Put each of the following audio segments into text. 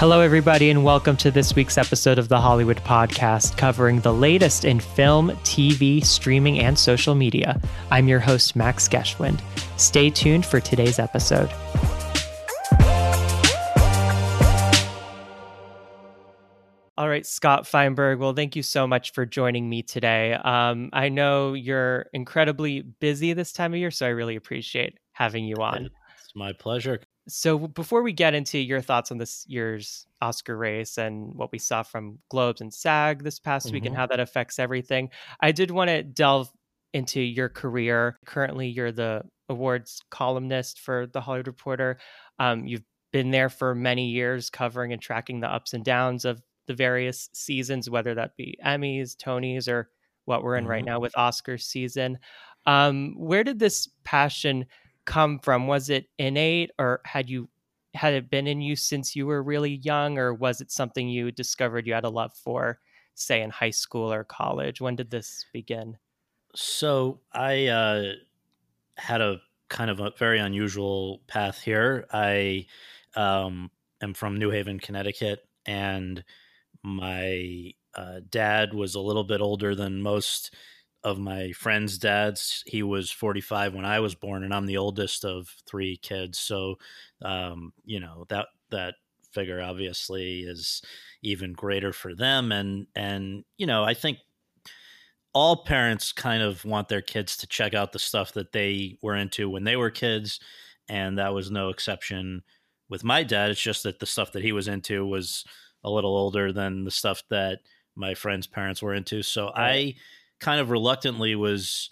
Hello, everybody, and welcome to this week's episode of the Hollywood Podcast, covering the latest in film, TV, streaming, and social media. I'm your host, Max Geschwind. Stay tuned for today's episode. All right, Scott Feinberg. Well, thank you so much for joining me today. Um, I know you're incredibly busy this time of year, so I really appreciate having you on. It's my pleasure. So before we get into your thoughts on this year's Oscar race and what we saw from Globes and SAG this past mm-hmm. week and mm-hmm. how that affects everything, I did want to delve into your career. Currently, you're the awards columnist for the Hollywood Reporter. Um, you've been there for many years, covering and tracking the ups and downs of the various seasons, whether that be Emmys, Tonys, or what we're in mm-hmm. right now with Oscar season. Um, where did this passion come from? Was it innate or had you had it been in you since you were really young or was it something you discovered you had a love for say in high school or college? When did this begin? So, I uh, had a kind of a very unusual path here. I um, am from New Haven, Connecticut, and my uh, dad was a little bit older than most of my friends' dads. He was 45 when I was born, and I'm the oldest of three kids. So, um, you know that that figure obviously is even greater for them. And and you know, I think all parents kind of want their kids to check out the stuff that they were into when they were kids, and that was no exception with my dad. It's just that the stuff that he was into was a little older than the stuff that my friends' parents were into. So. I kind of reluctantly was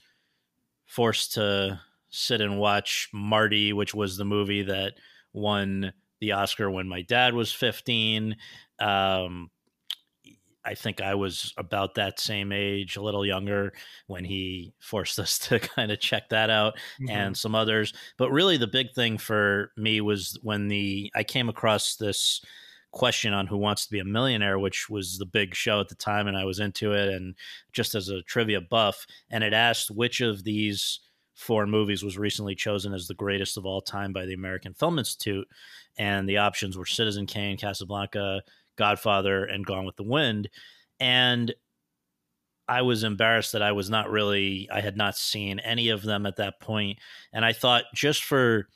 forced to sit and watch Marty, which was the movie that won the Oscar when my dad was 15. Um, I think I was about that same age, a little younger, when he forced us to kind of check that out mm-hmm. and some others. But really, the big thing for me was when the I came across this question on Who Wants to Be a Millionaire, which was the big show at the time, and I was into it. And just as a trivia buff, and it asked which of these four movies was recently chosen as the greatest of all time by the American Film Institute, and the options were Citizen Kane, Casablanca, Godfather, and Gone with the Wind. And I was embarrassed that I was not really, I had not seen any of them at that point. And I thought just for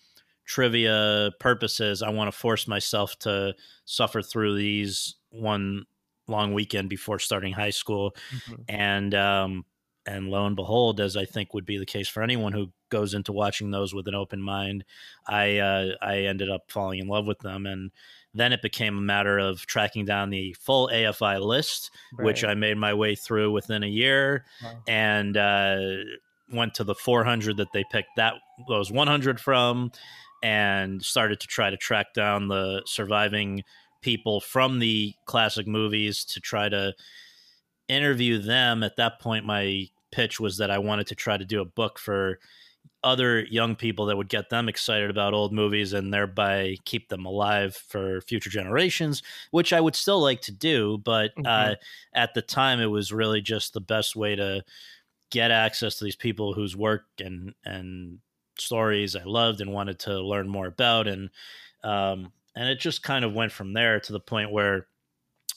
trivia purposes, I want to force myself to suffer through these one long weekend before starting high school, mm-hmm. and um, and lo and behold, as I think would be the case for anyone who goes into watching those with an open mind, I uh, I ended up falling in love with them, and then it became a matter of tracking down the full AFI list, right. which I made my way through within a year, wow. and uh, went to the 400 that they picked that those 100 from, and started to try to track down the surviving people from the classic movies to try to interview them. At that point, my pitch was that I wanted to try to do a book for other young people that would get them excited about old movies and thereby keep them alive for future generations, which I would still like to do. But mm-hmm. uh, at the time, it was really just the best way to get access to these people whose work and and stories I loved and wanted to learn more about, and um, and it just kind of went from there to the point where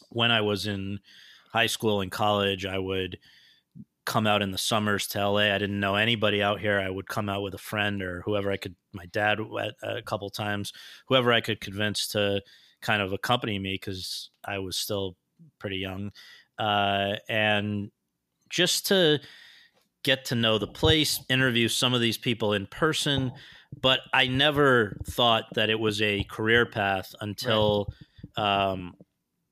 when I was in high school and college, I would come out in the summers to LA. I didn't know anybody out here. I would come out with a friend or whoever I could, my dad a couple times, whoever I could convince to kind of accompany me because I was still pretty young. Uh, and just to get to know the place, interview some of these people in person. But I never thought that it was a career path until, right. um,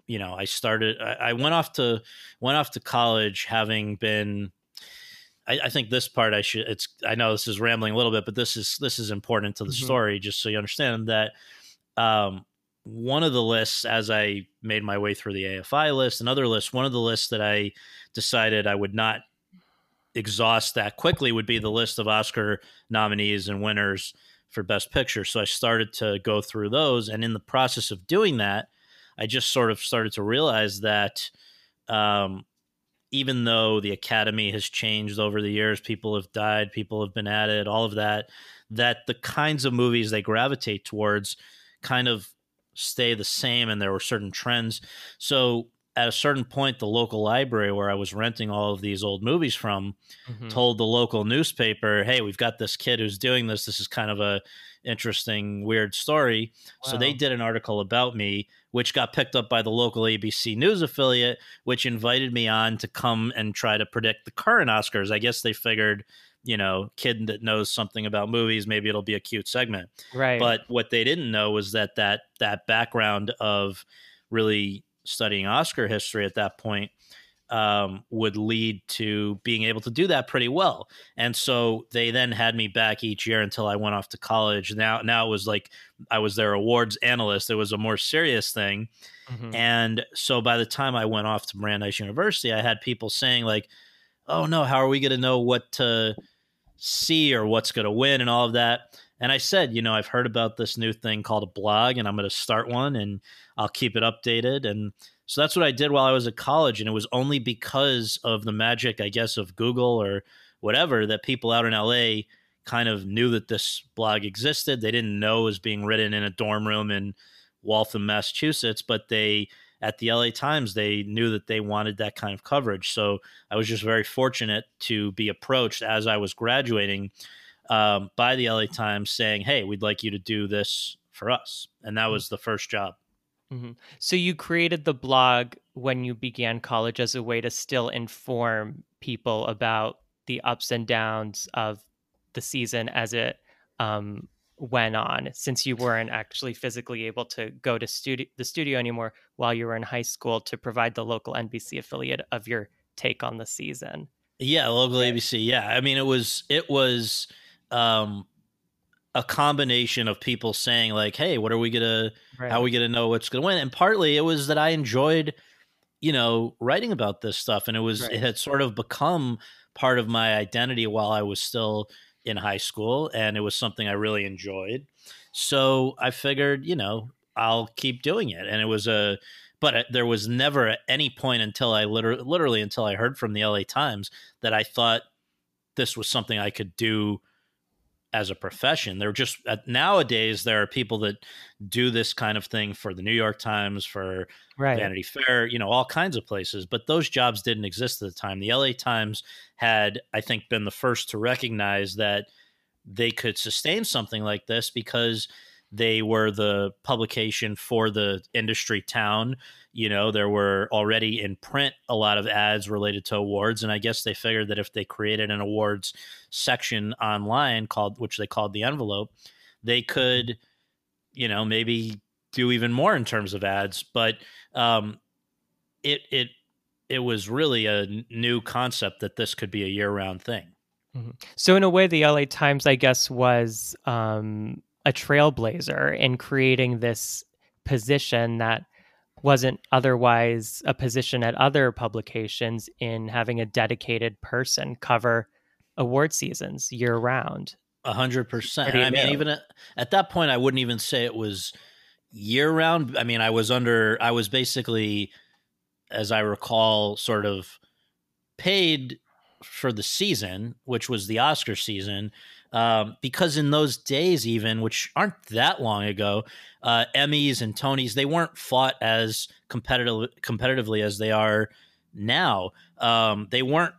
you know, I started. I, I, went off to went off to college having been. I, I, think this part I should. It's. I know this is rambling a little bit, but this is this is important to the mm-hmm. story, just so you understand that. Um, one of the lists, as I made my way through the AFI list, another list, one of the lists that I decided I would not exhaust that quickly would be the list of Oscar nominees and winners for Best Picture. So I started to go through those. And in the process of doing that, I just sort of started to realize that um, even though the Academy has changed over the years, people have died, people have been added, all of that, that the kinds of movies they gravitate towards kind of stay the same and there were certain trends. So at a certain point, the local library where I was renting all of these old movies from mm-hmm. told the local newspaper, "Hey, we've got this kid who's doing this. This is kind of a interesting, weird story." Wow. So they did an article about me, which got picked up by the local ABC News affiliate, which invited me on to come and try to predict the current Oscars. I guess they figured you know, kid that knows something about movies, maybe it'll be a cute segment. Right. But what they didn't know was that that that background of really studying Oscar history at that point um, would lead to being able to do that pretty well. And so they then had me back each year until I went off to college. Now, now it was like I was their awards analyst. It was a more serious thing. Mm-hmm. And so by the time I went off to Brandeis University, I had people saying like, "Oh no, how are we going to know what to see or what's going to win and all of that?" And I said, you know, I've heard about this new thing called a blog, and I'm going to start one, and I'll keep it updated. And so that's what I did while I was at college. And it was only because of the magic, I guess, of Google or whatever that people out in LA kind of knew that this blog existed. They didn't know it was being written in a dorm room in Waltham, Massachusetts, but they at the LA Times, they knew that they wanted that kind of coverage. So I was just very fortunate to be approached as I was graduating um, by the LA Times saying, "Hey, we'd like you to do this for us," and that mm-hmm. was the first job. Mm-hmm. So you created the blog when you began college as a way to still inform people about the ups and downs of the season as it um, went on, since you weren't actually physically able to go to studio the studio anymore while you were in high school to provide the local NBC affiliate of your take on the season. Yeah, local ABC. Yeah, I mean it was it was um, a combination of people saying like, "Hey, what are we gonna? Right. How are we gonna know what's gonna win?" And partly it was that I enjoyed, you know, writing about this stuff, and it was right. it had sort of become part of my identity while I was still in high school, and it was something I really enjoyed. So I figured, you know, I'll keep doing it, and it was a. But uh, there was never at any point until I literally, literally until I heard from the LA Times that I thought this was something I could do as a profession. They're just uh, nowadays there are people that do this kind of thing for the New York Times, for right. Vanity Fair, you know, all kinds of places. But those jobs didn't exist at the time. The LA Times had, I think, been the first to recognize that they could sustain something like this because they were the publication for the industry town you know there were already in print a lot of ads related to awards and i guess they figured that if they created an awards section online called which they called the envelope they could you know maybe do even more in terms of ads but um it it it was really a new concept that this could be a year-round thing mm-hmm. so in a way the la times i guess was um a trailblazer in creating this position that wasn't otherwise a position at other publications in having a dedicated person cover award seasons year round. A hundred percent. I mean, even at, at, that point, I wouldn't even say it was year round. I mean, I was under, I was basically, as I recall, sort of paid for the season, which was the Oscar season, um, because in those days, even which aren't that long ago, uh, Emmys and Tonys they weren't fought as competitive competitively as they are now. Um, they weren't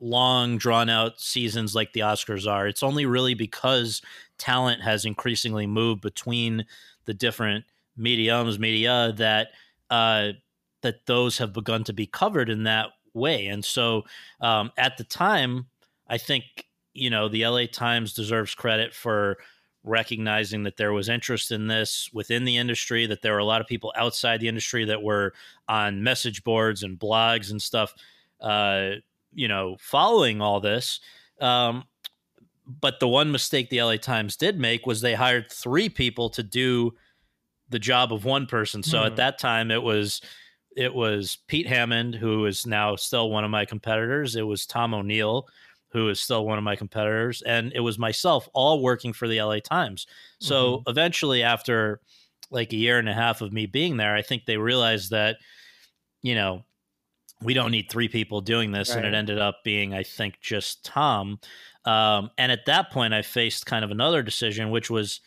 long drawn out seasons like the Oscars are. It's only really because talent has increasingly moved between the different mediums, media that uh, that those have begun to be covered in that way. And so um, at the time, I think you know, the LA Times deserves credit for recognizing that there was interest in this within the industry, that there were a lot of people outside the industry that were on message boards and blogs and stuff, uh, you know, following all this. Um, but the one mistake the LA Times did make was they hired three people to do the job of one person. So mm. at hmm. that time, it was it was Pete Hammond, who is now still one of my competitors. It was Tom O'Neill, who is still one of my competitors, and it was myself all working for the LA Times. So mm-hmm. eventually, after like a year and a half of me being there, I think they realized that, you know, we don't need three people doing this. Right. And it ended up being, I think, just Tom. Um, and at that point, I faced kind of another decision, which was,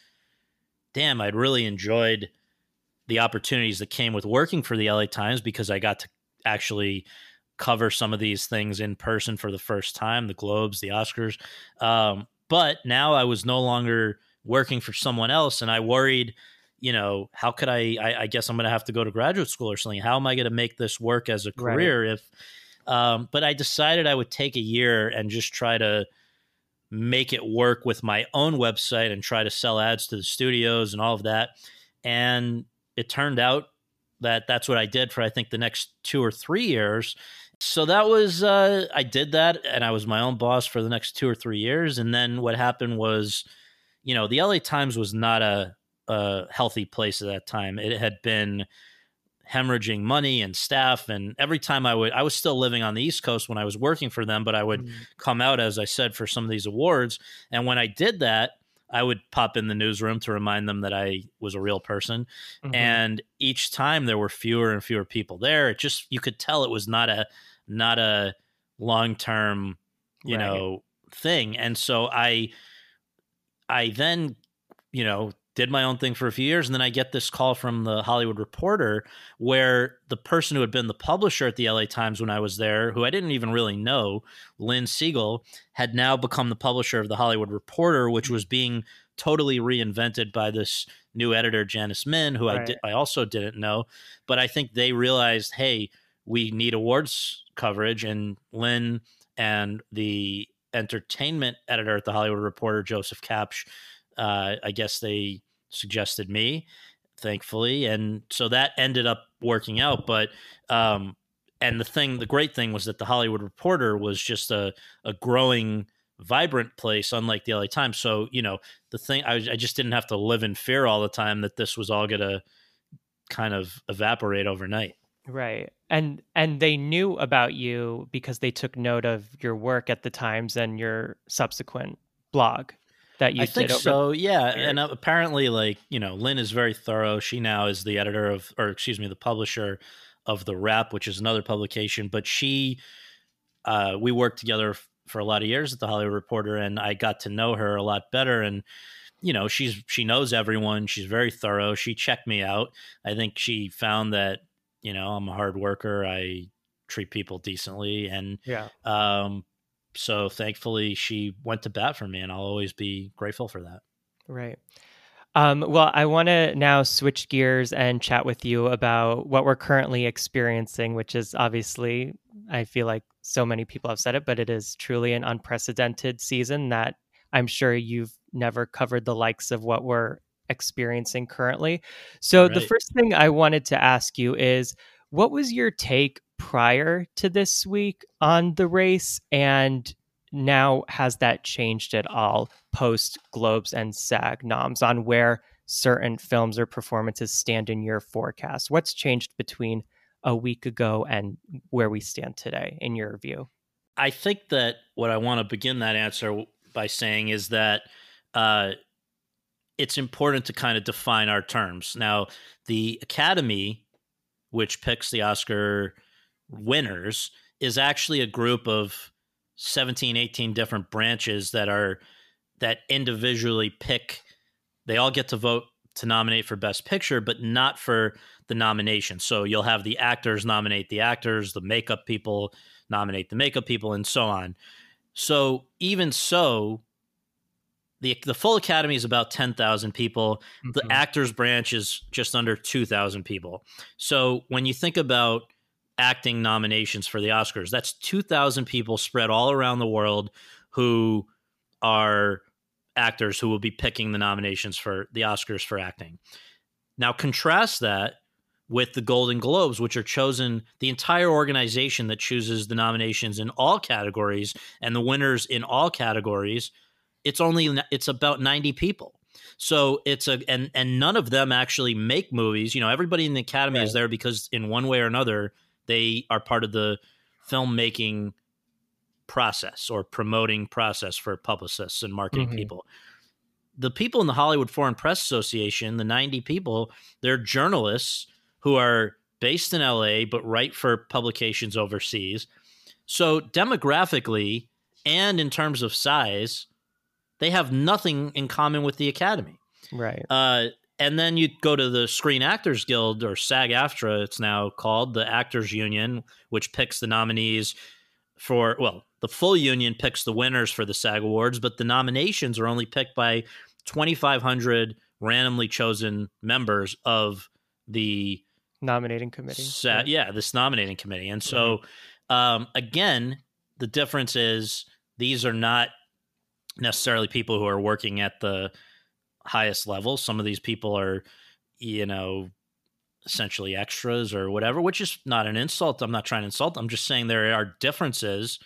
damn, I'd really enjoyed the opportunities that came with working for the LA Times because I got to actually cover some of these things in person for the first time the Globes, the Oscars. Um, but now I was no longer working for someone else, and I worried, you know, how could I? I, I guess I'm going to have to go to graduate school or something. How am I going to make this work as a career? Right. If, um, but I decided I would take a year and just try to make it work with my own website and try to sell ads to the studios and all of that. And it turned out that that's what I did for I think the next two or three years. So that was uh, I did that, and I was my own boss for the next two or three years. And then what happened was, you know, the LA Times was not a, a healthy place at that time. It had been hemorrhaging money and staff and every time i would i was still living on the east coast when i was working for them but i would mm. come out as i said for some of these awards and when i did that I would pop in the newsroom to remind them that I was a real person. Mm-hmm. And each time there were fewer and fewer people there. It just you could tell it was not a not a long term, you right. know, thing. And so I I then, you know, did my own thing for a few years. And then I get this call from the Hollywood Reporter where the person who had been the publisher at the LA Times when I was there, who I didn't even really know, Lynne Segall, had now become the publisher of the Hollywood Reporter, which was being totally reinvented by this new editor, Janice Min, who right. I, di- I also didn't know. But I think they realized, hey, we need awards coverage. And Lynne and the entertainment editor at the Hollywood Reporter, Joseph Kapsch, uh, I guess they suggested me, thankfully, and so that ended up working out. But um, and the thing, the great thing was that the Hollywood Reporter was just a a growing, vibrant place, unlike the LA Times. So you know, the thing I, I just didn't have to live in fear all the time that this was all gonna kind of evaporate overnight. Right. And and they knew about you because they took note of your work at the Times and your subsequent blog that you I think so. Yeah, and uh, apparently, like you know, Lynne is very thorough. She now is the editor of, or excuse me, the publisher of the Wrap, which is another publication. But she, uh, we worked together f- for a lot of years at the Hollywood Reporter, and I got to know her a lot better. And you know, she's she knows everyone. She's very thorough. She checked me out. I think she found that you know I'm a hard worker. I treat people decently, and yeah. Um, so thankfully she went to bat for me and I'll always be grateful for that. Right. Um, well, I want to now switch gears and chat with you about what we're currently experiencing, which is obviously, I feel like so many people have said it, but it is truly an unprecedented season that I'm sure you've never covered the likes of what we're experiencing currently. So, right. the first thing I wanted to ask you is what was your take prior to this week on the race and now has that changed at all post globes and sag noms on where certain films or performances stand in your forecast? What's changed between a week ago and where we stand today in your view? I think that what i want to begin that answer by saying is that uh, it's important to kind of define our terms. Now the academy which picks the oscar winners is actually a group of 17 18 different branches that are that individually pick they all get to vote to nominate for best picture but not for the nomination. So you'll have the actors nominate the actors the makeup people nominate the makeup people and so on. So even so the the full academy is about 10,000 people. Mm-hmm. the actors branch is just under 2,000 people. So when you think about acting nominations for the Oscars. That's 2,000 people spread all around the world who are actors who will be picking the nominations for the Oscars for acting. Now, contrast that with the Golden Globes, which are chosen the entire organization that chooses the nominations in all categories and the winners in all categories. It's only it's about 90 people. So it's a and and none of them actually make movies. You know, everybody in the academy right. is there because in one way or another they are part of the filmmaking process or promoting process for publicists and marketing mm-hmm. people. The people in the Hollywood Foreign Press Association, the 90 people, they're journalists who are based in LA but write for publications overseas. So demographically and in terms of size, they have nothing in common with the Academy. Right. Uh, and then you go to the Screen Actors Guild or SAG AFTRA, it's now called the Actors Union, which picks the nominees for, well, the full union picks the winners for the SAG Awards, but the nominations are only picked by 2,500 randomly chosen members of the nominating committee. SAG, yeah. yeah, this nominating committee. And so, mm-hmm. um, again, the difference is these are not necessarily people who are working at the highest level. Some of these people are, you know, essentially extras or whatever, which is not an insult. I'm not trying to insult. I'm just saying there are differences,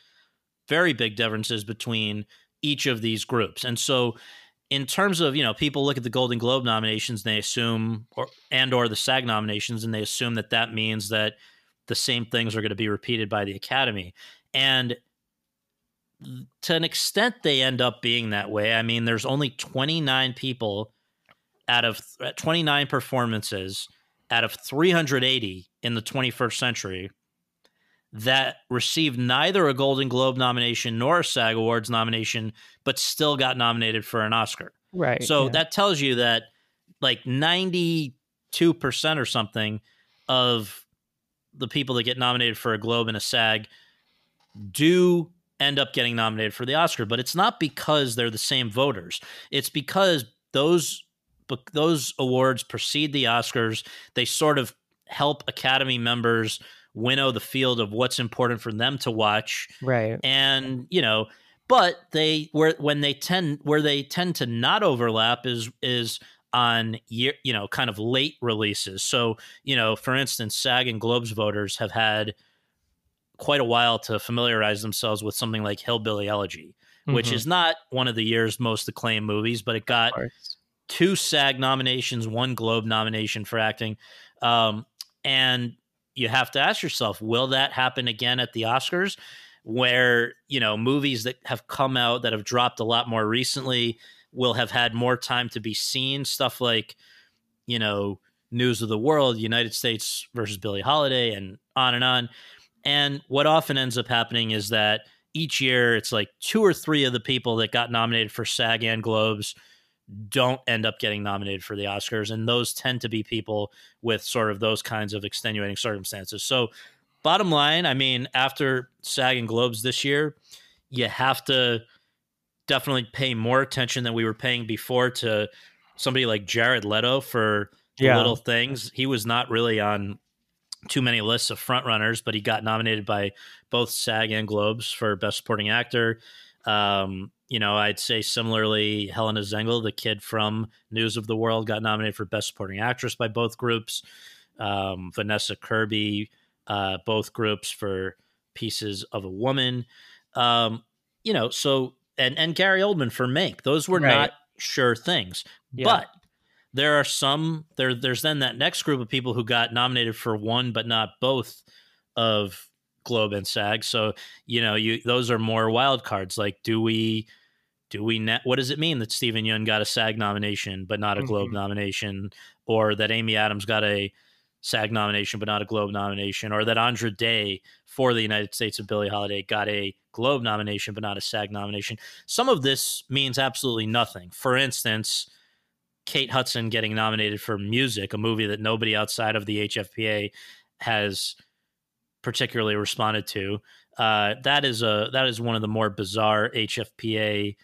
very big differences between each of these groups. And so in terms of, you know, people look at the Golden Globe nominations and they assume or and or the SAG nominations and they assume that that means that the same things are going to be repeated by the Academy. And to an extent they end up being that way. I mean, there's only 29 people out of uh, 29 performances out of 380 in the 21st century that received neither a Golden Globe nomination nor a SAG Awards nomination, but still got nominated for an Oscar. Right. So yeah. that tells you that like 92% or something of the people that get nominated for a Globe and a SAG do end up getting nominated for the Oscar, but it's not because they're the same voters. It's because those those awards precede the Oscars. They sort of help Academy members winnow the field of what's important for them to watch. Right. And, you know, but they where when they tend where they tend to not overlap is is on year, you know, kind of late releases. So, you know, for instance, SAG and Globes voters have had quite a while to familiarize themselves with something like Hillbilly Elegy, mm-hmm. which is not one of the year's most acclaimed movies, but it got two SAG nominations, one Globe nomination for acting. Um, and you have to ask yourself, will that happen again at the Oscars? Where, you know, movies that have come out that have dropped a lot more recently will have had more time to be seen. Stuff like, you know, News of the World, United States versus Billie Holiday, and on and on. And what often ends up happening is that each year it's like two or three of the people that got nominated for SAG and Globes don't end up getting nominated for the Oscars. And those tend to be people with sort of those kinds of extenuating circumstances. So, bottom line, I mean, after SAG and Globes this year, you have to definitely pay more attention than we were paying before to somebody like Jared Leto for yeah. little things. He was not really on too many lists of frontrunners, but he got nominated by both SAG and Globes for Best Supporting Actor. Um, you know, I'd say similarly, Helena Zengel, the kid from News of the World, got nominated for Best Supporting Actress by both groups. Um, Vanessa Kirby, uh, both groups for Pieces of a Woman. Um, you know, so and and Gary Oldman for Mank. Those were right. not sure things, yeah. but there are some there there's then that next group of people who got nominated for one but not both of globe and sag. So you know you those are more wild cards. Like do we do we net what does it mean that Steven Yeun got a SAG nomination but not a Globe mm-hmm. nomination? Or that Amy Adams got a SAG nomination but not a Globe nomination? Or that Andra Day for the United States of Billie Holiday got a Globe nomination but not a SAG nomination? Some of this means absolutely nothing. For instance Kate Hudson getting nominated for music, a movie that nobody outside of the HFPA has particularly responded to. Uh, that is a that is one of the more bizarre HFPA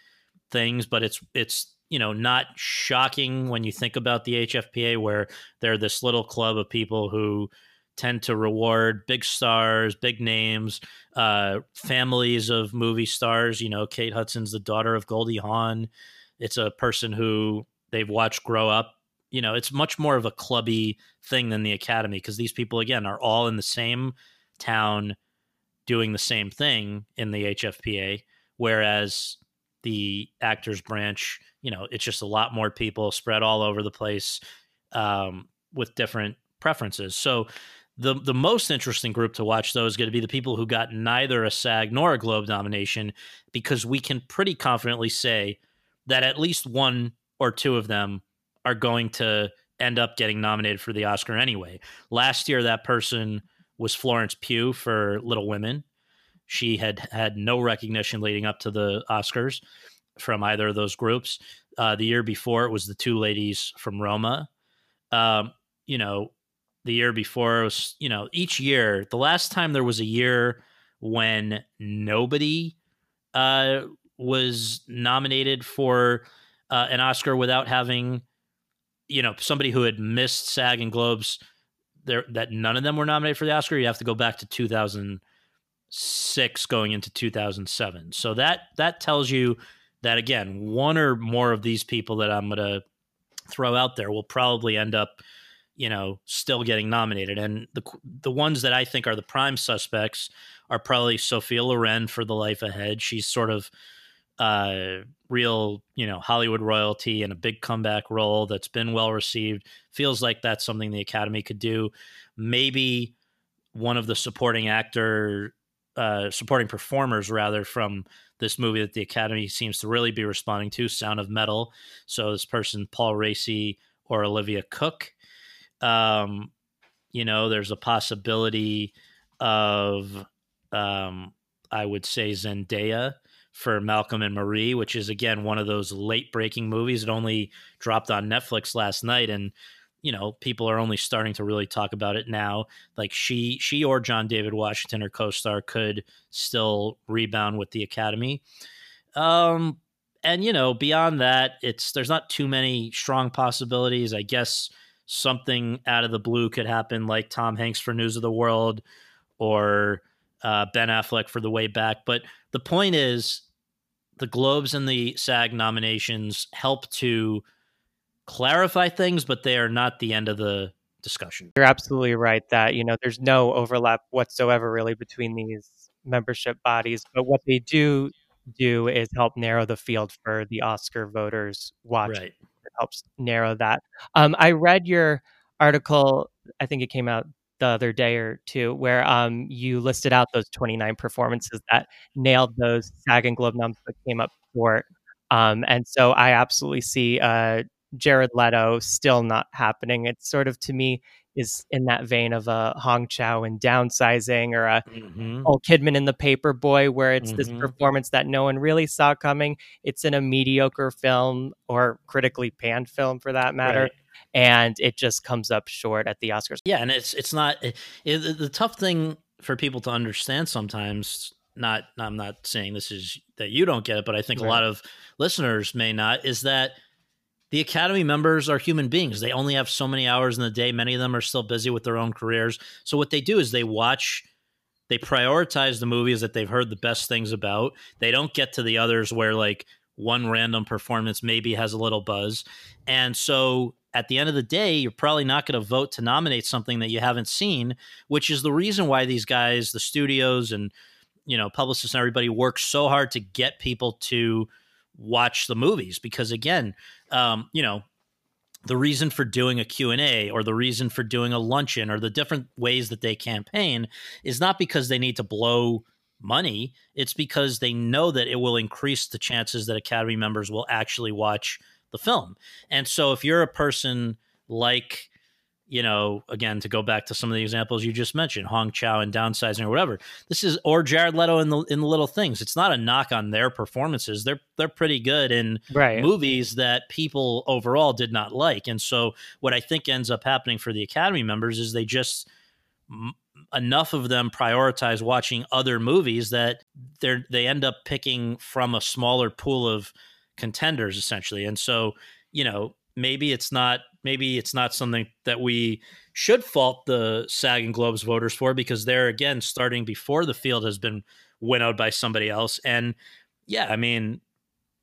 things, but it's it's you know not shocking when you think about the HFPA, where they're this little club of people who tend to reward big stars, big names, uh, families of movie stars. You know, Kate Hudson's the daughter of Goldie Hawn. It's a person who they've watched grow up. You know, it's much more of a clubby thing than the academy because these people again are all in the same town doing the same thing in the HFPA, whereas the actors branch, you know, it's just a lot more people spread all over the place um, with different preferences. So the the most interesting group to watch though is going to be the people who got neither a SAG nor a Globe nomination because we can pretty confidently say that at least one or two of them are going to end up getting nominated for the Oscar anyway. Last year, that person was Florence Pugh for Little Women. She had had no recognition leading up to the Oscars from either of those groups. Uh, the year before, it was the two ladies from Roma. um, you know, the year before was, you know, each year, the last time there was a year when nobody uh, was nominated for uh, an Oscar without having, you know, somebody who had missed SAG and Globes there that none of them were nominated for the Oscar. You have to go back to 2006 going into 2007. So that that tells you that again, one or more of these people that I'm going to throw out there will probably end up you know still getting nominated and the the ones that I think are the prime suspects are probably Sophia Loren for The Life Ahead. She's sort of uh, real, you know, Hollywood royalty and a big comeback role that's been well received. Feels like that's something the Academy could do. Maybe one of the supporting actor, uh, supporting performers rather from this movie that the Academy seems to really be responding to, Sound of Metal. So this person, Paul Raci or Olivia Cooke. Um, you know, there's a possibility of, um, I would say Zendaya for Malcolm and Marie, which is again one of those late breaking movies. It only dropped on Netflix last night, and you know people are only starting to really talk about it now. Like she, she or John David Washington, her co-star, could still rebound with the Academy. Um, and you know beyond that, it's there's not too many strong possibilities. I guess something out of the blue could happen, like Tom Hanks for News of the World, or uh, Ben Affleck for The Way Back. But the point is, the Globes and the SAG nominations help to clarify things, but they are not the end of the discussion. You're absolutely right that, you know, there's no overlap whatsoever really between these membership bodies, but what they do do is help narrow the field for the Oscar voters watching. Right. It helps narrow that. Um, I read your article, I think it came out the other day or two where um, you listed out those 29 performances that nailed those SAG and Globe noms but came up short. Um, and so I absolutely see uh, Jared Leto still not happening. It's sort of to me is in that vein of a Hong Chau and downsizing or a mm-hmm. Nicole Kidman in the Paper Boy, where it's mm-hmm. this performance that no one really saw coming. It's in a mediocre film or critically panned film for that matter. Right and it just comes up short at the Oscars. Yeah, and it's it's not it, it, the tough thing for people to understand sometimes. Not, I'm not saying this is that you don't get it, but I think right. a lot of listeners may not. Is that the Academy members are human beings. They only have so many hours in the day. Many of them are still busy with their own careers. So what they do is they watch they prioritize the movies that they've heard the best things about. They don't get to the others where like one random performance maybe has a little buzz. And so at the end of the day, you're probably not going to vote to nominate something that you haven't seen, which is the reason why these guys, the studios and you know publicists and everybody work so hard to get people to watch the movies because again, um, you know, the reason for doing a Q&A or the reason for doing a luncheon or the different ways that they campaign is not because they need to blow money, it's because they know that it will increase the chances that academy members will actually watch the film. And so if you're a person like you know, again, to go back to some of the examples you just mentioned, Hong Chau and downsizing or whatever. This is or Jared Leto in the in the little things. It's not a knock on their performances. They're they're pretty good in right. movies that people overall did not like. And so what I think ends up happening for the Academy members is they just enough of them prioritize watching other movies that they they end up picking from a smaller pool of contenders essentially. And so, you know, maybe it's not maybe it's not something that we should fault the SAG and Globes voters for because they're again starting before the field has been winnowed by somebody else. And yeah, I mean,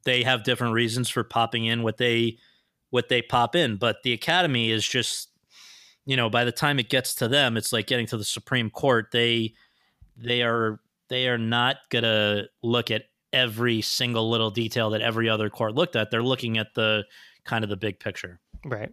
they have different reasons for popping in what they what they pop in, but the Academy is just you know, by the time it gets to them, it's like getting to the Supreme Court. They they are they are not gonna look at every single little detail that every other court looked at. They're looking at the kind of the big picture. Right.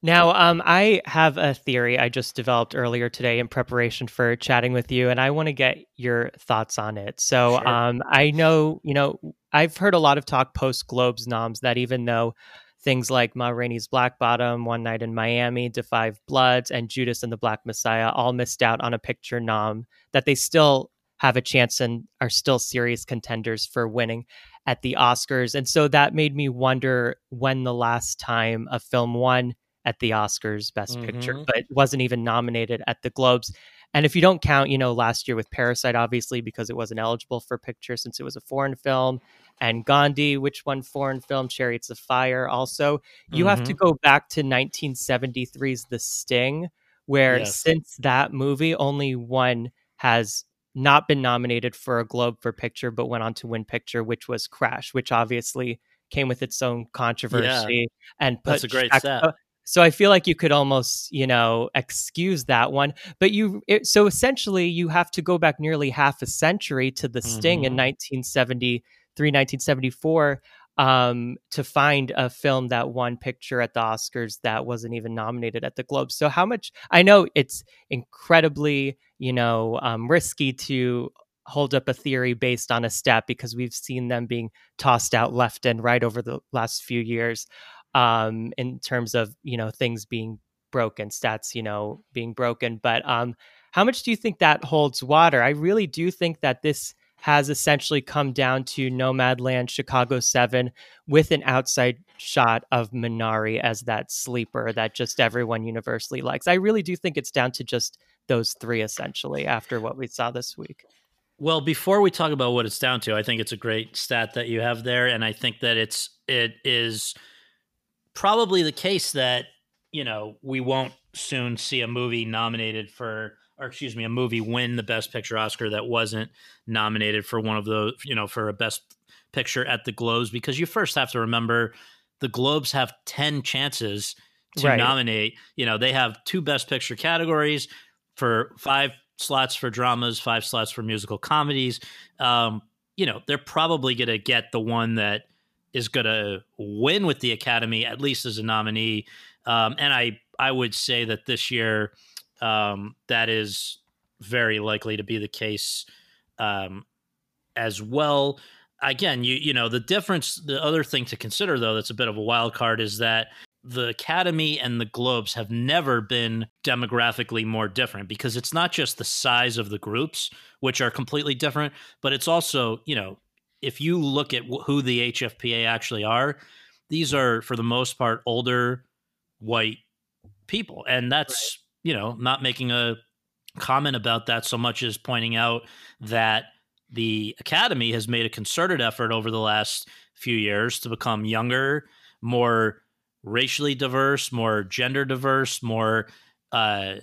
Now, um, I have a theory I just developed earlier today in preparation for chatting with you, and I want to get your thoughts on it. So, sure. um, I know, you know, I've heard a lot of talk post Globes noms that even though things like Ma Rainey's Black Bottom, One Night in Miami, 5 Bloods, and Judas and the Black Messiah all missed out on a picture nom, that they still have a chance and are still serious contenders for winning at the Oscars. And so that made me wonder when the last time a film won at the Oscars Best mm-hmm. Picture, but wasn't even nominated at the Globes. And if you don't count, you know, last year with Parasite, obviously, because it wasn't eligible for picture since it was a foreign film, and Gandhi, which won foreign film, Chariots of Fire, also, you mm-hmm. have to mm-hmm. go back to 1973's The Sting, where yes. since that movie, only one has not been nominated for a Globe for Picture, but went on to win Picture, which was Crash, which obviously came with its own controversy yeah. and that's a great set. So I feel like you could almost, you know, excuse that one. But you, it, so essentially, you have to go back nearly half a century to the Sting mm-hmm. in 1973, 1974, um, to find a film that won picture at the Oscars that wasn't even nominated at the Globes. So how much? I know it's incredibly, you know, um, risky to hold up a theory based on a stat because we've seen them being tossed out left and right over the last few years um, in terms of you know things being broken, stats you know being broken. But um, how much do you think that holds water? I really do think that this has essentially come down to Nomadland, Chicago Seven, with an outside shot of Minari as that sleeper that just everyone universally likes. I really do think it's down to just those three essentially after what we saw this week. Well, before we talk about what it's down to, I think it's a great stat that you have there, and I think that it's it is probably the case that you know we won't soon see a movie nominated for or excuse me a movie win the best picture oscar that wasn't nominated for one of those you know for a best picture at the globes because you first have to remember the globes have 10 chances to right. nominate you know they have two best picture categories for five slots for dramas five slots for musical comedies um, you know they're probably going to get the one that is going to win with the Academy, at least as a nominee. Um, and I, I would say that this year, um, that is very likely to be the case um, as well. Again, you you know the difference. The other thing to consider, though, that's a bit of a wild card, is that the Academy and the Globes have never been demographically more different because it's not just the size of the groups, which are completely different, but it's also you know if you look at who the HFPA actually are, these are for the most part older white people, and that's. You know not making a comment about that so much as pointing out that the academy has made a concerted effort over the last few years to become younger, more racially diverse, more gender diverse, more uh,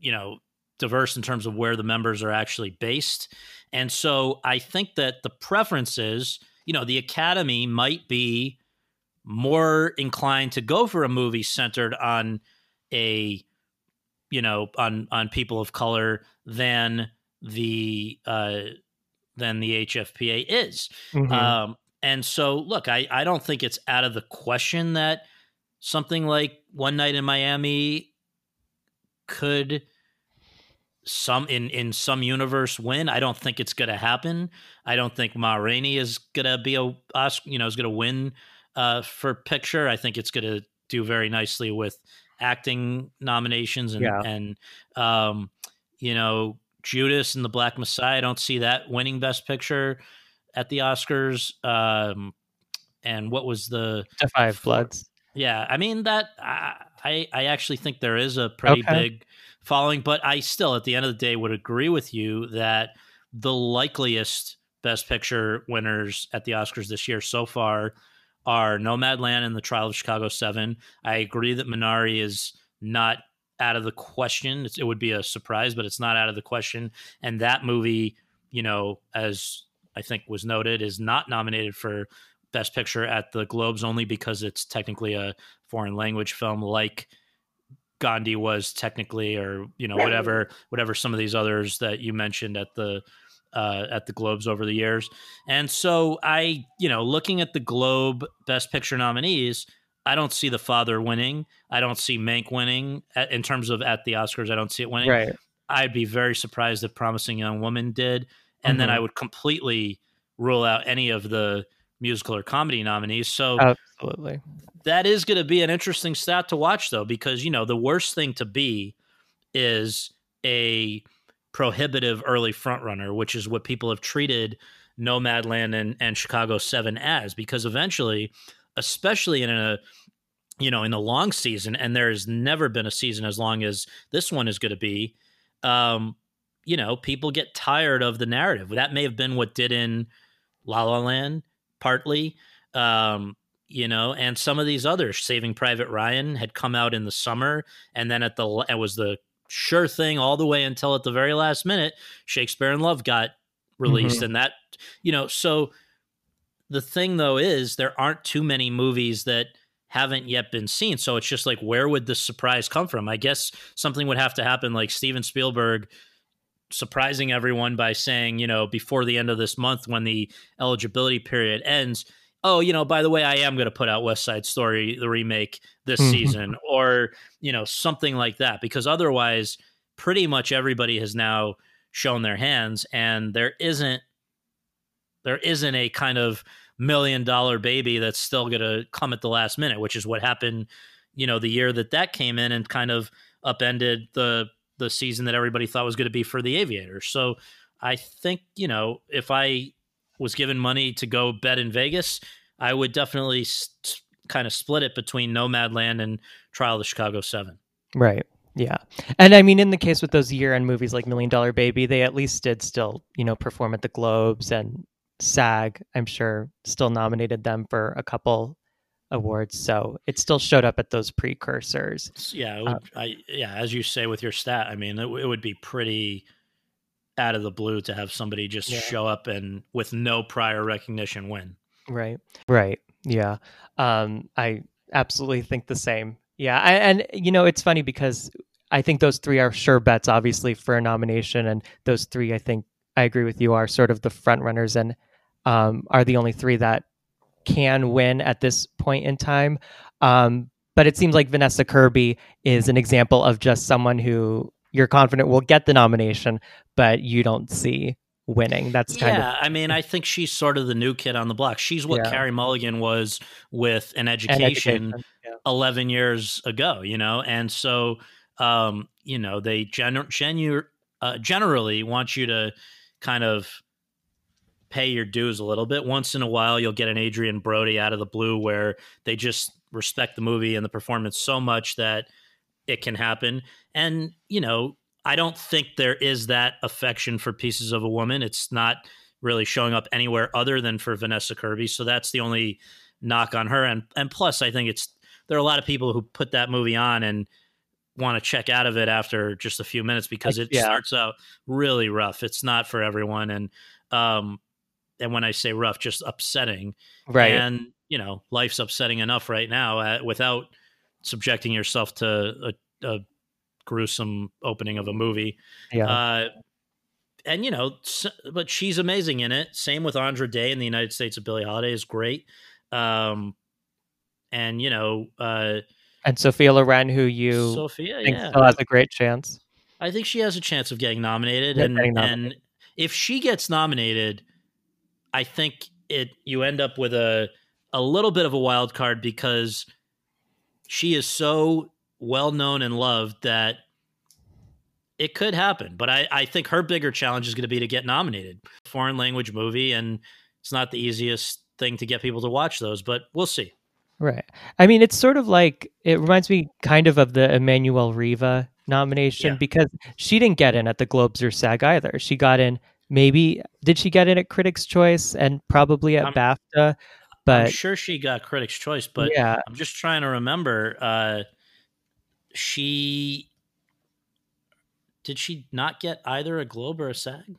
you know diverse in terms of where the members are actually based. And so I think that the preferences, you know, the Academy might be more inclined to go for a movie centered on a, you know, on on people of color than the uh, than the HFPA is. Mm-hmm. Um, and so, look, I I don't think it's out of the question that something like One Night in Miami could some in in some universe win. I don't think it's going to happen. I don't think Ma Rainey is going to be a you know is going to win uh, for picture. I think it's going to do very nicely with acting nominations and yeah. and um, you know Judas and the Black Messiah. I don't see that winning Best Picture at the Oscars. Um, and what was the Da 5 Bloods? Yeah, I mean that I I actually think there is a pretty okay. big following. But I still, at the end of the day, would agree with you that the likeliest Best Picture winners at the Oscars this year so far are Nomadland and The Trial of Chicago 7. I agree that Minari is not out of the question. It's, it would be a surprise, but it's not out of the question. And that movie, you know, as I think was noted, is not nominated for Best Picture at the Globes only because it's technically a foreign language film like Gandhi was technically, or you know, whatever, whatever some of these others that you mentioned at the uh, at the Globes over the years. And so I, you know, looking at the Globe Best Picture nominees, I don't see The Father winning. I don't see Mank winning at, in terms of at the Oscars. I don't see it winning. Right. I'd be very surprised if Promising Young Woman did, and mm-hmm. then I would completely rule out any of the musical or comedy nominees. So absolutely, that is going to be an interesting stat to watch, though, because you know the worst thing to be is a prohibitive early frontrunner, which is what people have treated Nomadland and, and Chicago Seven as, because eventually, especially in a you know, in the long season, and there's never been a season as long as this one is going to be, um, you know, people get tired of the narrative. That may have been what did in La La Land, partly. Um, you know, and some of these others, Saving Private Ryan, had come out in the summer, and then at the it was the sure thing all the way until at the very last minute, Shakespeare in Love got released, mm-hmm. and that you know, so the thing though is there aren't too many movies that haven't yet been seen. So it's just like, where would the surprise come from? I guess something would have to happen like Steven Spielberg surprising everyone by saying, you know, before the end of this month when the eligibility period ends, oh, you know, by the way, I am going to put out West Side Story, the remake this mm-hmm. season, or, you know, something like that. Because otherwise, pretty much everybody has now shown their hands and there isn't there isn't a kind of million dollar baby that's still going to come at the last minute, which is what happened, you know, the year that that came in and kind of upended the the season that everybody thought was going to be for the Aviators. So I think, you know, if I was given money to go bet in Vegas, I would definitely st- kind of split it between Nomadland and Trial of the Chicago 7. Right. Yeah. And I mean, in the case with those year end movies like Million Dollar Baby, they at least did still, you know, perform at the Globes and SAG, I'm sure, still nominated them for a couple awards. So it still showed up at those precursors. Yeah, would, um, I, yeah. As you say with your stat, I mean, it, it, would be pretty out of the blue to have somebody just yeah. show up and with no prior recognition win. Right. Right. Yeah. Um, I absolutely think the same. Yeah. I, and you know, it's funny because I think those three are sure bets, obviously, for a nomination, and those three, I think, I agree with you, are sort of the front runners and um, are the only three that can win at this point in time. Um, but it seems like Vanessa Kirby is an example of just someone who you're confident will get the nomination, but you don't see winning. That's kind yeah, of. I mean, I think she's sort of the new kid on the block. She's what yeah. Carey Mulligan was with an education, an education. Yeah. 11 years ago, you know? And so, um, you know, they gen- genu- uh, generally want you to kind of pay your dues a little bit. Once in a while, you'll get an Adrien Brody out of the blue where they just respect the movie and the performance so much that it can happen. And, you know, I don't think there is that affection for Pieces of a Woman. It's not really showing up anywhere other than for Vanessa Kirby. So that's the only knock on her. And and plus, I think it's there are a lot of people who put that movie on and want to check out of it after just a few minutes because it yeah. starts out really rough. It's not for everyone. And um, and when I say rough, just upsetting. Right. And you know, life's upsetting enough right now uh, without subjecting yourself to a, a, gruesome opening of a movie. Yeah. Uh, and you know, but she's amazing in it. Same with Andra Day in the United States of Billie Holiday is great. Um, and you know, uh, and Sophia Loren, who you Sophia, think yeah. still has a great chance. I think she has a chance of getting nominated, yeah, and getting nominated. and if she gets nominated, I think it you end up with a a little bit of a wild card because she is so well known and loved that it could happen. But I, I think her bigger challenge is going to be to get nominated. Foreign language movie, and it's not the easiest thing to get people to watch those, but we'll see. Right. I mean, it's sort of like it reminds me kind of of the Emmanuelle Riva nomination yeah. because she didn't get in at the Globes or SAG either. She got in maybe did she get in at Critics' Choice and probably at I'm, BAFTA? But I'm sure she got Critics' Choice, but yeah. I'm just trying to remember. Uh, she did she not get either a Globe or a SAG?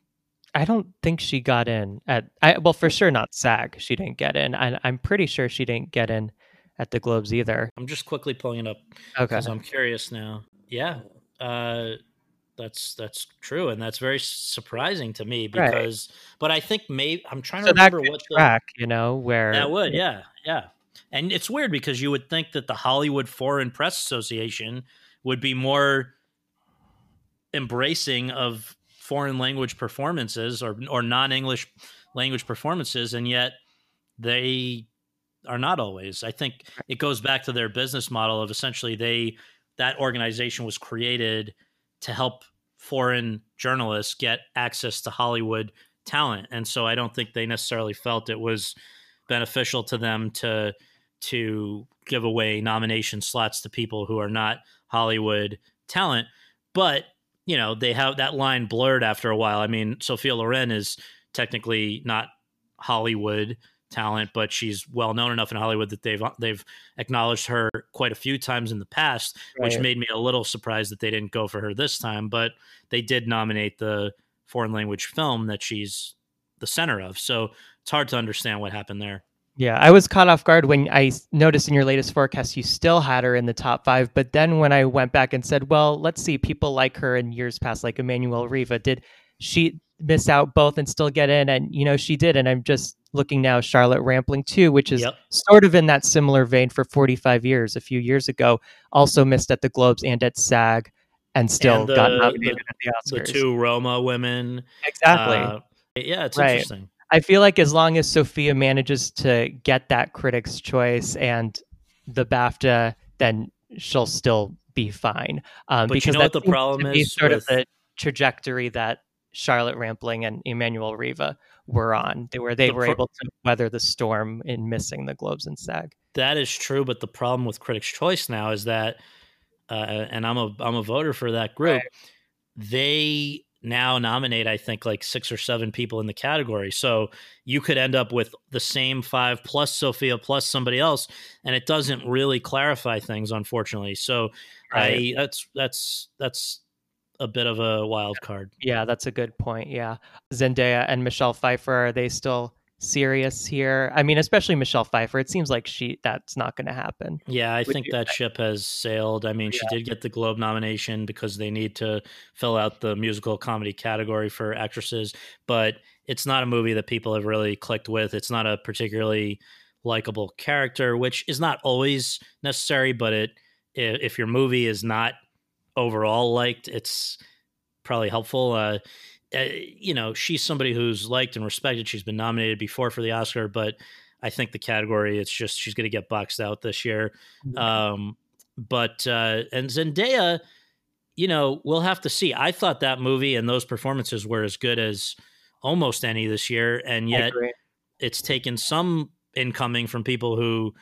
I don't think she got in at I, well for sure not SAG. She didn't get in. I, I'm pretty sure she didn't get in at the Globes either. I'm just quickly pulling it up okay. because I'm curious now. Yeah, uh, that's that's true, and that's very surprising to me because. Right. But I think maybe I'm trying so to remember what track the, you know where that would yeah yeah, and it's weird because you would think that the Hollywood Foreign Press Association would be more embracing of foreign language performances or or non English language performances, and yet they are not always. I think it goes back to their business model of essentially they that organization was created to help foreign journalists get access to Hollywood talent. And so I don't think they necessarily felt it was beneficial to them to to give away nomination slots to people who are not Hollywood talent. But, you know, they have that line blurred after a while. I mean, Sophia Loren is technically not Hollywood talent, but she's well known enough in Hollywood that they've they've acknowledged her quite a few times in the past, right. which made me a little surprised that they didn't go for her this time. But they did nominate the foreign language film that she's the center of, so it's hard to understand what happened there. Yeah, I was caught off guard when I noticed in your latest forecast you still had her in the top five. But then when I went back and said, well, let's see, people like her in years past, like Emmanuelle Riva, did she miss out both and still get in? And, you know, she did. And I'm just looking now, Charlotte Rampling too, which is yep. sort of in that similar vein for 45 years. A few years ago, also missed at the Globes and at SAG and still and the, got nominated the, at the Oscars. The two Roma women. Exactly. Uh, yeah, it's right. interesting. I feel like as long as Sophia manages to get that Critics' Choice and the BAFTA, then she'll still be fine. Um, but because you know what the problem is? Sort with... of the trajectory that Charlotte Rampling and Emmanuelle Riva were on. They were they the were pro- able to weather the storm in missing the Globes and SAG. That is true, but the problem with Critics' Choice now is that, uh, and I'm a I'm a voter for that group. Right. They now nominate, I think, like six or seven people in the category. So you could end up with the same five plus Sophia plus somebody else, and it doesn't really clarify things, unfortunately. So right. I that's that's that's a bit of a wild card. Yeah, that's a good point. Yeah, Zendaya and Michelle Pfeiffer are they still serious here. I mean, especially Michelle Pfeiffer. It seems like she that's not going to happen. Yeah, I think that ship has sailed. I mean, yeah. she did get the Globe nomination because they need to fill out the musical comedy category for actresses, but it's not a movie that people have really clicked with. It's not a particularly likable character, which is not always necessary, but it if your movie is not overall liked, it's probably helpful. Uh, uh, you know, she's somebody who's liked and respected. She's been nominated before for the Oscar, but I think the category it's just she's going to get boxed out this year. Mm-hmm. Um, but uh, and Zendaya, you know, we'll have to see. I thought that movie and those performances were as good as almost any this year, and yet it's taken some incoming from people who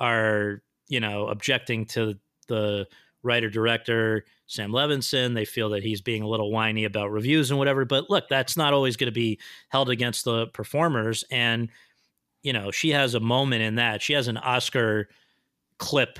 are you know objecting to the writer director Sam Levinson. They feel that he's being a little whiny about reviews and whatever. But look, that's not always going to be held against the performers. And you know, she has a moment in that. She has an Oscar clip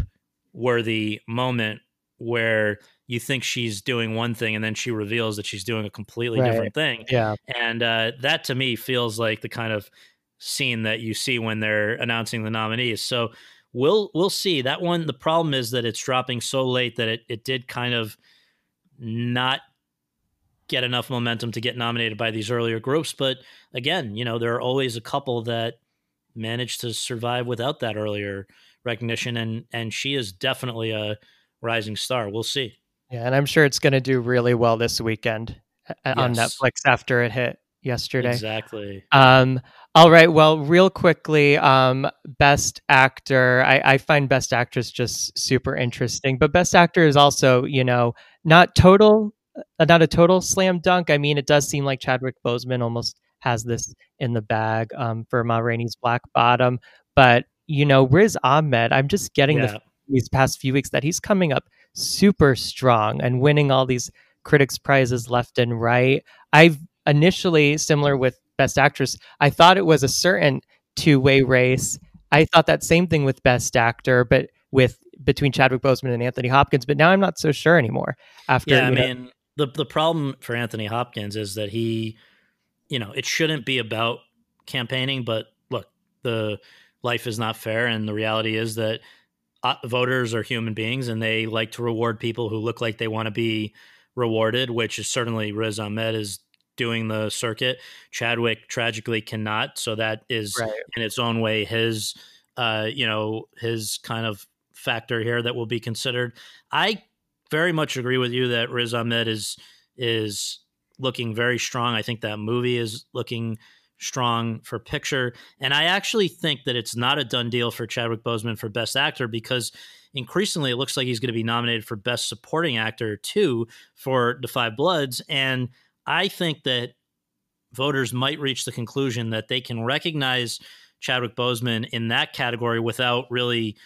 worthy moment where you think she's doing one thing and then she reveals that she's doing a completely right. different thing. Yeah. And uh, that to me feels like the kind of scene that you see when they're announcing the nominees. So we'll we'll see. That one the problem is that it's dropping so late that it it did kind of not get enough momentum to get nominated by these earlier groups, but again, you know, there are always a couple that manage to survive without that earlier recognition and and she is definitely a rising star. We'll see. Yeah, and I'm sure it's going to do really well this weekend uh, yes. on Netflix after it hit yesterday. Exactly. Um, all right. Well, real quickly, um, best actor. I, I find best actress just super interesting, but best actor is also, you know, not total, uh, not a total slam dunk. I mean, it does seem like Chadwick Boseman almost has this in the bag um, for Ma Rainey's Black Bottom, but you know, Riz Ahmed. I'm just getting yeah. the these past few weeks that he's coming up super strong and winning all these critics prizes left and right. I've initially similar with Best Actress, I thought it was a certain two way race. I thought that same thing with Best Actor, but with between Chadwick Boseman and Anthony Hopkins. But now I'm not so sure anymore. After yeah, I mean the the problem for Anthony Hopkins is that he, you know, it shouldn't be about campaigning. But look, the life is not fair, and the reality is that uh, voters are human beings, and they like to reward people who look like they want to be rewarded, which is certainly Riz Ahmed is doing the circuit. Chadwick tragically cannot, so that is right. in its own way his uh, you know, his kind of factor here that will be considered. I very much agree with you that Riz Ahmed is is looking very strong. I think that movie is looking strong for picture. And I actually think that it's not a done deal for Chadwick Boseman for Best Actor because increasingly it looks like he's going to be nominated for Best Supporting Actor too for The 5 Bloods. And I think that voters might reach the conclusion that they can recognize Chadwick Boseman in that category without really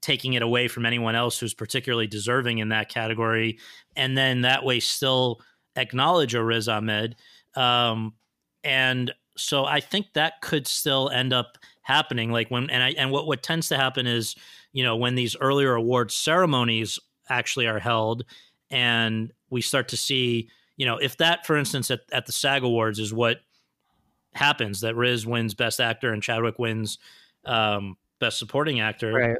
taking it away from anyone else who's particularly deserving in that category, and then that way still acknowledge a Riz Ahmed. Um, and so I think that could still end up happening. Like when and I and what what tends to happen is you know when these earlier awards ceremonies actually are held, and we start to see you know if that for instance at, at the SAG Awards is what happens that Riz wins Best Actor and Chadwick wins um, Best Supporting Actor, Right.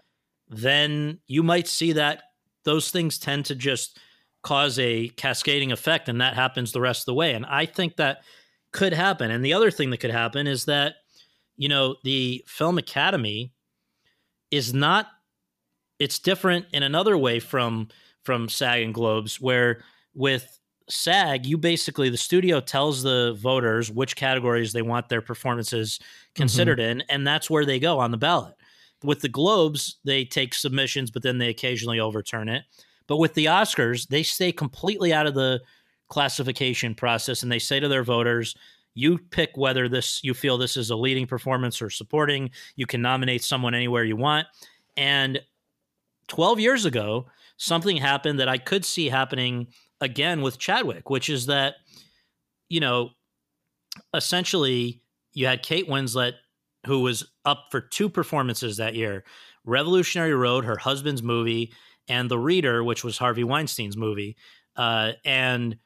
then you might see that those things tend to just cause a cascading effect, and that happens the rest of the way. And I think that could happen. And the other thing that could happen is that you know the Film Academy is not. It's different in another way from from SAG and Globes, where with SAG, you basically the studio tells the voters which categories they want their performances mm-hmm. considered in, and that's where they go on the ballot. With the Globes, they take submissions, but then they occasionally overturn it. But with the Oscars, they stay completely out of the classification process, and they say to their voters, "You pick whether this you feel this is a leading performance or supporting. You can nominate someone anywhere you want." And 12 years ago, something happened that I could see happening again with Chadwick, which is that, you know, essentially you had Kate Winslet, who was up for two performances that year Revolutionary Road, her husband's movie, and The Reader, which was Harvey Weinstein's movie. Uh, and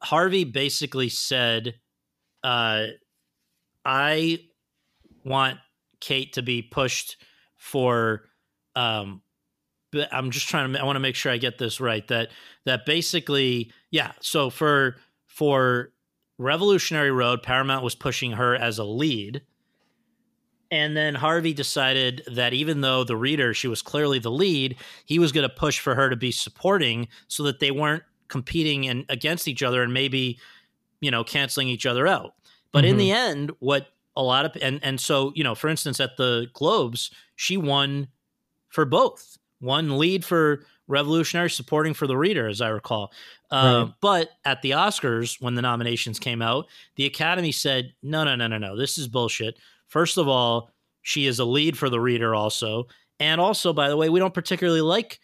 Harvey basically said, uh, I want Kate to be pushed for um, I'm just trying to I want to make sure I get this right that that basically yeah so for for Revolutionary Road Paramount was pushing her as a lead. And then Harvey decided that even though the reader she was clearly the lead he was going to push for her to be supporting so that they weren't competing and against each other and maybe you know canceling each other out. But mm-hmm. in the end what a lot of and and so you know for instance at the Globes she won for both one lead for Revolutionary, supporting for the reader, as I recall. Uh, right. But at the Oscars, when the nominations came out, the Academy said, no, no, no, no, no, this is bullshit. First of all, she is a lead for the reader, also. And also, by the way, we don't particularly like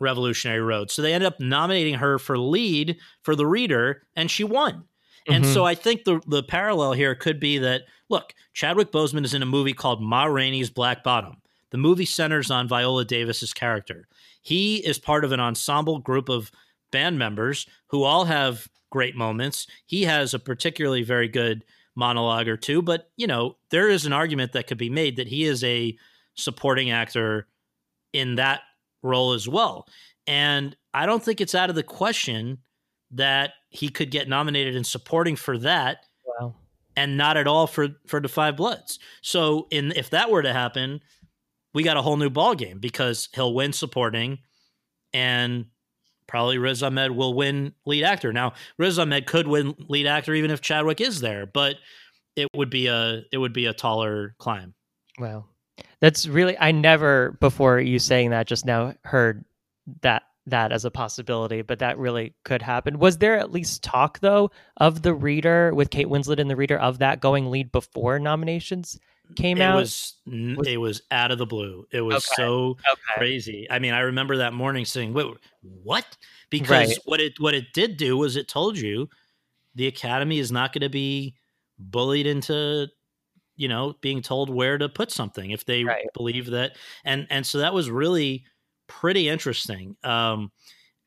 Revolutionary Road. So they ended up nominating her for lead for the reader, and she won. Mm-hmm. And so I think the the parallel here could be that look, Chadwick Boseman is in a movie called Ma Rainey's Black Bottom. The movie centers on Viola Davis's character. He is part of an ensemble group of band members who all have great moments. He has a particularly very good monologue or two, but you know, there is an argument that could be made that he is a supporting actor in that role as well. And I don't think it's out of the question that he could get nominated in supporting for that. Wow. And not at all for for the Five Bloods. So in if that were to happen, we got a whole new ball game because he'll win supporting and probably Riz Ahmed will win lead actor. Now, Riz Ahmed could win lead actor even if Chadwick is there, but it would be a it would be a taller climb. Wow. That's really I never before you saying that just now heard that that as a possibility, but that really could happen. Was there at least talk though of the reader with Kate Winslet in the reader of that going lead before nominations? Came it out? Was, was, it was out of the blue. It was okay. so okay. crazy. I mean, I remember that morning saying, "Wait, what?" Because right. what it what it did do was it told you the academy is not going to be bullied into you know being told where to put something if they right. believe that and and so that was really pretty interesting um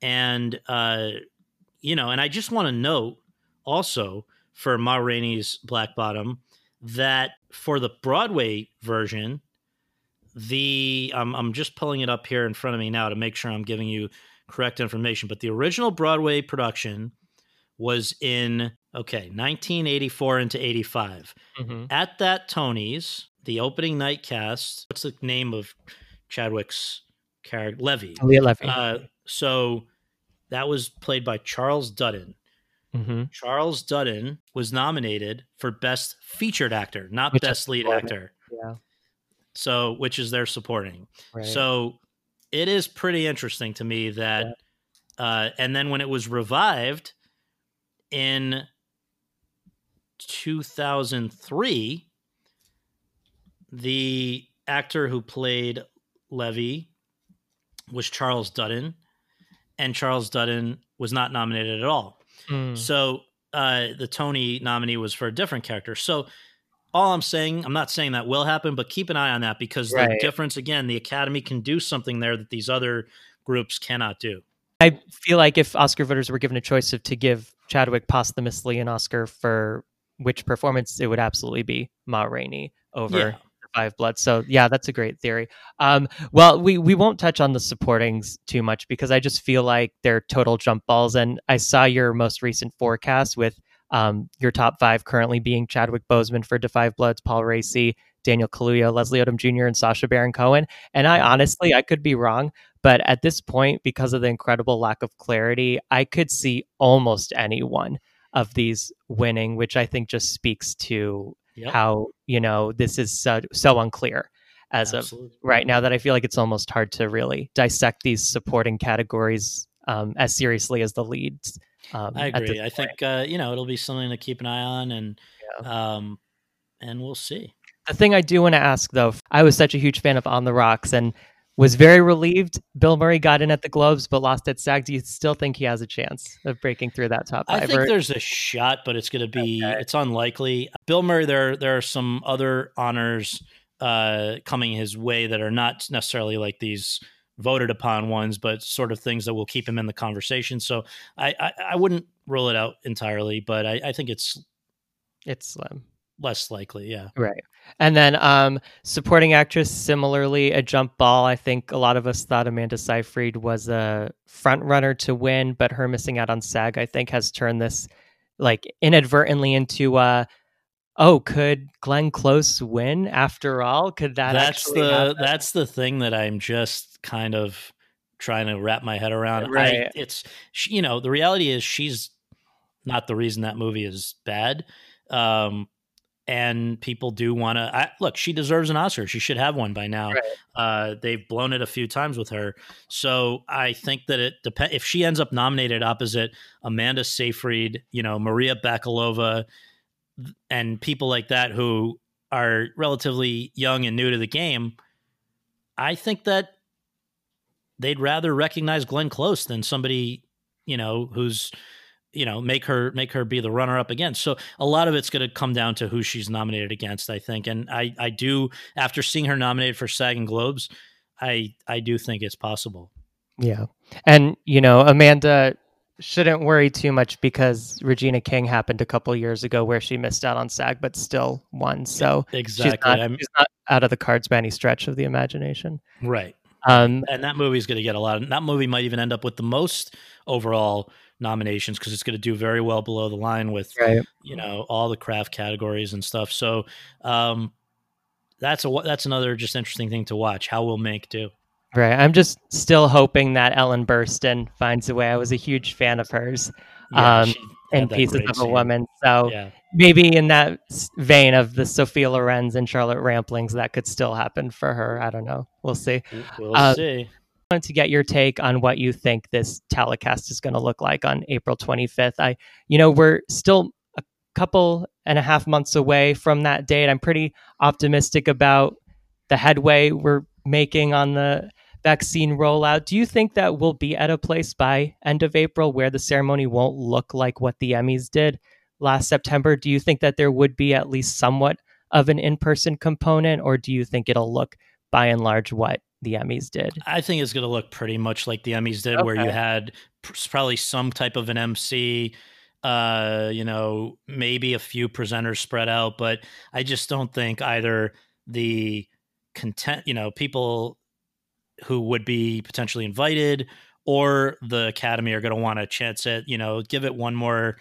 and uh you know and i just want to note also for ma rainey's black bottom that for the Broadway version, the um, I'm just pulling it up here in front of me now to make sure I'm giving you correct information. But the original Broadway production was in okay 1984 into 85. Mm-hmm. At that Tony's, the opening night cast. What's the name of Chadwick's character? Levee. Leah Levee. Uh, so that was played by Charles Dutton. Mm-hmm. Charles Dutton was nominated for Best Featured Actor, not which Best Lead Actor. Yeah. So, which is their supporting. Right. So, it is pretty interesting to me that, yeah. uh, and then when it was revived in 2003, the actor who played Levee was Charles Dutton, and Charles Dutton was not nominated at all. Mm. So uh, the Tony nominee was for a different character. So all I'm saying, I'm not saying that will happen, but keep an eye on that because right. the difference again, the Academy can do something there that these other groups cannot do. I feel like if Oscar voters were given a choice of to give Chadwick posthumously an Oscar for which performance, it would absolutely be Ma Rainey over yeah. Five Blood. So yeah, that's a great theory. Um, well, we we won't touch on the supportings too much because I just feel like they're total jump balls. And I saw your most recent forecast with um, your top five currently being Chadwick Boseman for 5 Bloods, Paul Raci, Daniel Kaluuya, Leslie Odom Jr., and Sacha Baron Cohen. And I honestly, I could be wrong, but at this point, because of the incredible lack of clarity, I could see almost anyone of these winning, which I think just speaks to yep. how you know this is so, so unclear as Absolutely. of right now that I feel like it's almost hard to really dissect these supporting categories um, as seriously as the leads. Um, I agree. I think uh, you know it'll be something to keep an eye on, and yeah. um, and we'll see. The thing I do want to ask though, I was such a huge fan of On the Rocks and was very relieved Bill Murray got in at the Globes but lost at SAG. Do you still think he has a chance of breaking through that top five? I think there's a shot, but it's going to be okay. it's unlikely. Bill Murray, there there are some other honors uh, coming his way that are not necessarily like these voted upon ones, but sort of things that will keep him in the conversation. So I I, I wouldn't rule it out entirely, but I, I think it's it's slim less likely yeah right and then um supporting actress similarly a jump ball i think a lot of us thought amanda seyfried was a front runner to win but her missing out on sag i think has turned this like inadvertently into uh oh could glenn close win after all could that that's the happen? that's the thing that i'm just kind of trying to wrap my head around. Right. I, it's she, you know the reality is she's not the reason that movie is bad. Um, and people do want to look. She deserves an Oscar. She should have one by now. Right. Uh, they've blown it a few times with her, so I think that it depends. If she ends up nominated opposite Amanda Seyfried, you know Maria Bakalova, and people like that who are relatively young and new to the game, I think that they'd rather recognize Glenn Close than somebody, you know, who's you know make her make her be the runner up again. So a lot of it's going to come down to who she's nominated against i think. And i i do after seeing her nominated for sag and globes i i do think it's possible. Yeah. And you know amanda shouldn't worry too much because regina king happened a couple years ago where she missed out on sag but still won. So exactly. she's not, she's not out of the cards by any stretch of the imagination. Right. Um, and that movie's going to get a lot of that movie might even end up with the most overall nominations because it's going to do very well below the line with right. you know all the craft categories and stuff. So um, that's a that's another just interesting thing to watch. How will Mank do? Right. I'm just still hoping that Ellen Burstyn finds a way. I was a huge fan of hers. Yeah, um, in Pieces of scene. a Woman. So yeah. maybe in that vein of the Sophia Loren's and Charlotte Ramplings, that could still happen for her. I don't know. We'll see. We'll uh, see. Wanted to get your take on what you think this telecast is going to look like on April 25th. I, you know, we're still a couple and a half months away from that date. I'm pretty optimistic about the headway we're making on the vaccine rollout. Do you think that we'll be at a place by end of April where the ceremony won't look like what the Emmys did last September? Do you think that there would be at least somewhat of an in-person component or do you think it'll look by and large what the Emmys did? I think it's going to look pretty much like the Emmys did okay. where you had probably some type of an MC uh, you know, maybe a few presenters spread out, but I just don't think either the content, you know, people who would be potentially invited or the academy are going to want to chance it you know give it one more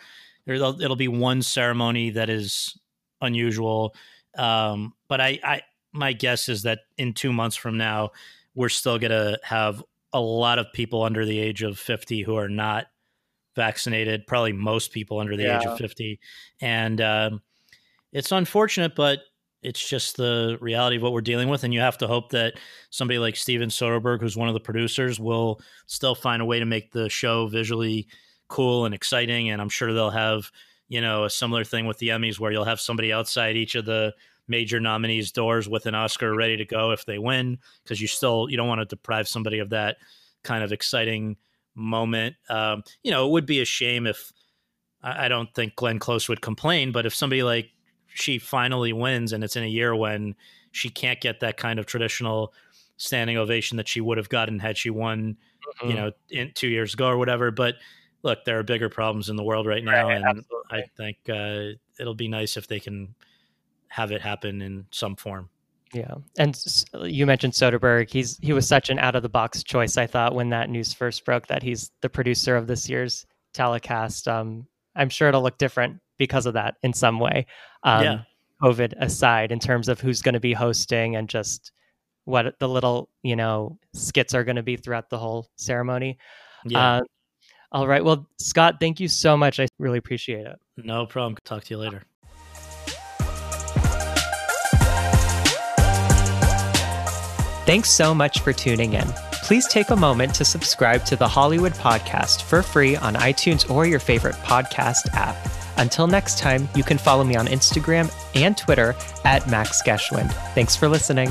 it'll, it'll be one ceremony that is unusual um, but I, I my guess is that in two months from now we're still going to have a lot of people under the age of 50 who are not vaccinated probably most people under the yeah. age of 50 and um, it's unfortunate but it's just the reality of what we're dealing with and you have to hope that somebody like steven soderbergh who's one of the producers will still find a way to make the show visually cool and exciting and i'm sure they'll have you know a similar thing with the emmys where you'll have somebody outside each of the major nominees doors with an Oscar ready to go if they win, because you still you don't want to deprive somebody of that kind of exciting moment. Um, you know, it would be a shame if I, I don't think Glenn Close would complain, but if somebody like she finally wins and it's in a year when she can't get that kind of traditional standing ovation that she would have gotten had she won, mm-hmm. you know, in two years ago or whatever. But look, there are bigger problems in the world right now, right, and absolutely. I think uh, it'll be nice if they can have it happen in some form. Yeah, and you mentioned Soderbergh. He's he was such an out of the box choice. I thought when that news first broke that he's the producer of this year's telecast. Um, I'm sure it'll look different because of that in some way. Um, yeah. COVID aside, in terms of who's going to be hosting and just what the little you know skits are going to be throughout the whole ceremony. Yeah. Uh, all right. Well, Scott, thank you so much. I really appreciate it. No problem. Talk to you later. Thanks so much for tuning in. Please take a moment to subscribe to the Hollywood Podcast for free on iTunes or your favorite podcast app. Until next time, you can follow me on Instagram and Twitter at Max Geschwind. Thanks for listening.